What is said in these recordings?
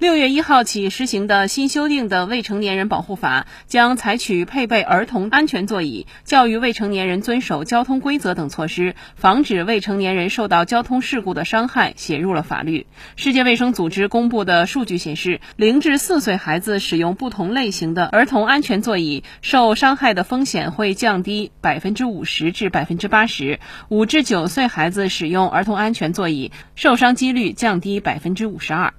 六月一号起实行的新修订的未成年人保护法将采取配备儿童安全座椅、教育未成年人遵守交通规则等措施，防止未成年人受到交通事故的伤害，写入了法律。世界卫生组织公布的数据显示，零至四岁孩子使用不同类型的儿童安全座椅，受伤害的风险会降低百分之五十至百分之八十；五至九岁孩子使用儿童安全座椅，受伤几率降低百分之五十二。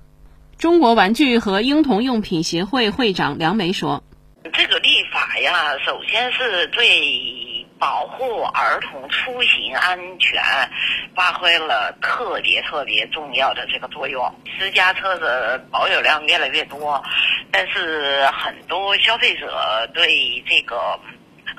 中国玩具和婴童用品协会会长梁梅说：“这个立法呀，首先是对保护儿童出行安全发挥了特别特别重要的这个作用。私家车的保有量越来越多，但是很多消费者对这个。”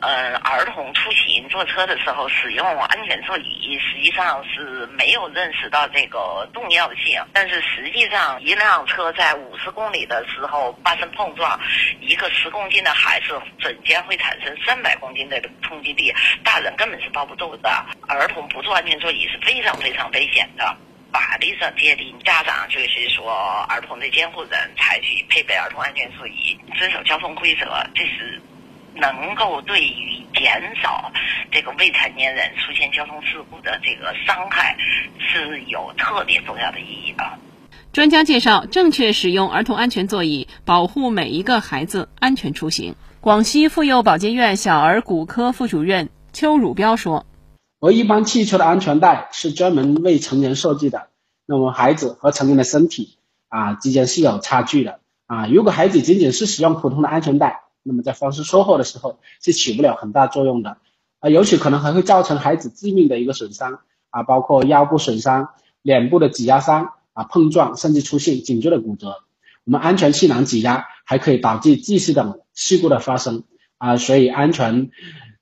嗯，儿童出行坐车的时候使用安全座椅，实际上是没有认识到这个重要性。但是实际上，一辆车在五十公里的时候发生碰撞，一个十公斤的孩子瞬间会产生三百公斤的冲击力，大人根本是抱不住的。儿童不坐安全座椅是非常非常危险的。法律上界定，家长就是说儿童的监护人，采取配备儿童安全座椅，遵守交通规则，这是。能够对于减少这个未成年人出现交通事故的这个伤害是有特别重要的意义的。专家介绍，正确使用儿童安全座椅，保护每一个孩子安全出行。广西妇幼保健院小儿骨科副主任邱汝彪说：“而一般汽车的安全带是专门为成人设计的，那么孩子和成人的身体啊之间是有差距的啊。如果孩子仅仅是使用普通的安全带，那么在发生车祸的时候是起不了很大作用的，啊，尤其可能还会造成孩子致命的一个损伤啊，包括腰部损伤、脸部的挤压伤啊、碰撞，甚至出现颈椎的骨折。我们安全气囊挤压还可以导致窒息等事故的发生啊，所以安全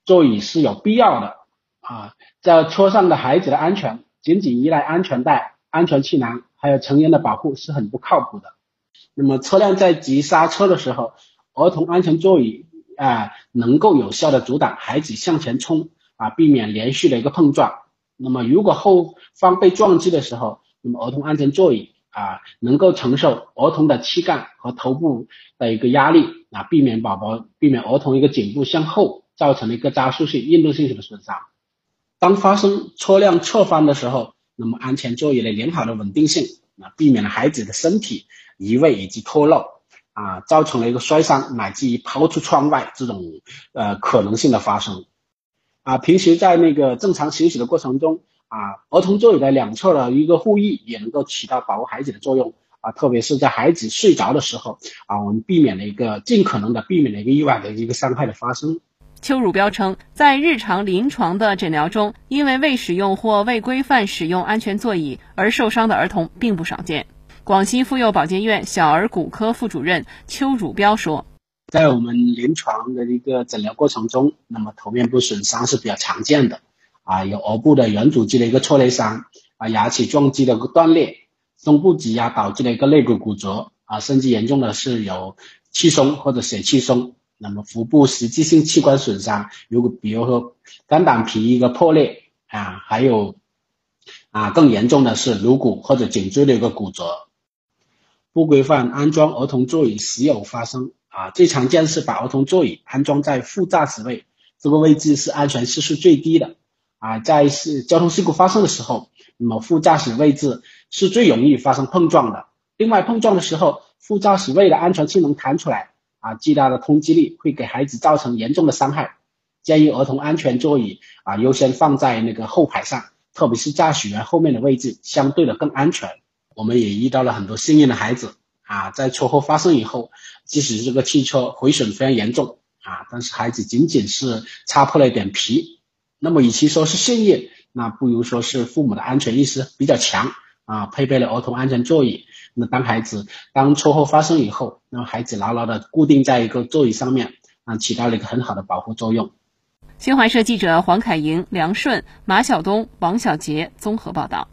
座椅是有必要的啊。在车上的孩子的安全，仅仅依赖安全带、安全气囊还有成人的保护是很不靠谱的。那么车辆在急刹车的时候，儿童安全座椅啊，能够有效的阻挡孩子向前冲啊，避免连续的一个碰撞。那么，如果后方被撞击的时候，那么儿童安全座椅啊，能够承受儿童的躯干和头部的一个压力啊，避免宝宝避免儿童一个颈部向后造成的一个加速性、运动性的损伤。当发生车辆侧翻的时候，那么安全座椅的良好的稳定性啊，避免了孩子的身体移位以及脱落。啊，造成了一个摔伤乃至于抛出窗外这种呃可能性的发生。啊，平时在那个正常行驶的过程中，啊，儿童座椅的两侧的一个护翼也能够起到保护孩子的作用。啊，特别是在孩子睡着的时候，啊，我们避免了一个尽可能的避免了一个意外的一个伤害的发生。邱汝彪称，在日常临床的诊疗中，因为未使用或未规范使用安全座椅而受伤的儿童并不少见。广西妇幼保健院小儿骨科副主任邱汝彪说：“在我们临床的一个诊疗过程中，那么头面部损伤是比较常见的，啊，有额部的软组织的一个挫裂伤，啊，牙齿撞击的一个断裂，胸部挤压导致的一个肋骨骨折，啊，甚至严重的是有气胸或者血气胸，那么腹部实际性器官损伤，如果比如说肝胆脾一个破裂，啊，还有啊更严重的是颅骨或者颈椎的一个骨折。”不规范安装儿童座椅时有发生啊，最常见是把儿童座椅安装在副驾驶位，这个位置是安全系数最低的啊，在是交通事故发生的时候，那么副驾驶位置是最容易发生碰撞的。另外，碰撞的时候，副驾驶位的安全气能弹出来啊，巨大的冲击力会给孩子造成严重的伤害。建议儿童安全座椅啊优先放在那个后排上，特别是驾驶员后面的位置，相对的更安全。我们也遇到了很多幸运的孩子啊，在车祸发生以后，即使这个汽车毁损非常严重啊，但是孩子仅仅是擦破了一点皮，那么与其说是幸运，那不如说是父母的安全意识比较强啊，配备了儿童安全座椅。那当孩子当车祸发生以后，让孩子牢牢的固定在一个座椅上面，啊，起到了一个很好的保护作用。新华社记者黄凯莹、梁顺、马晓东、王小杰综合报道。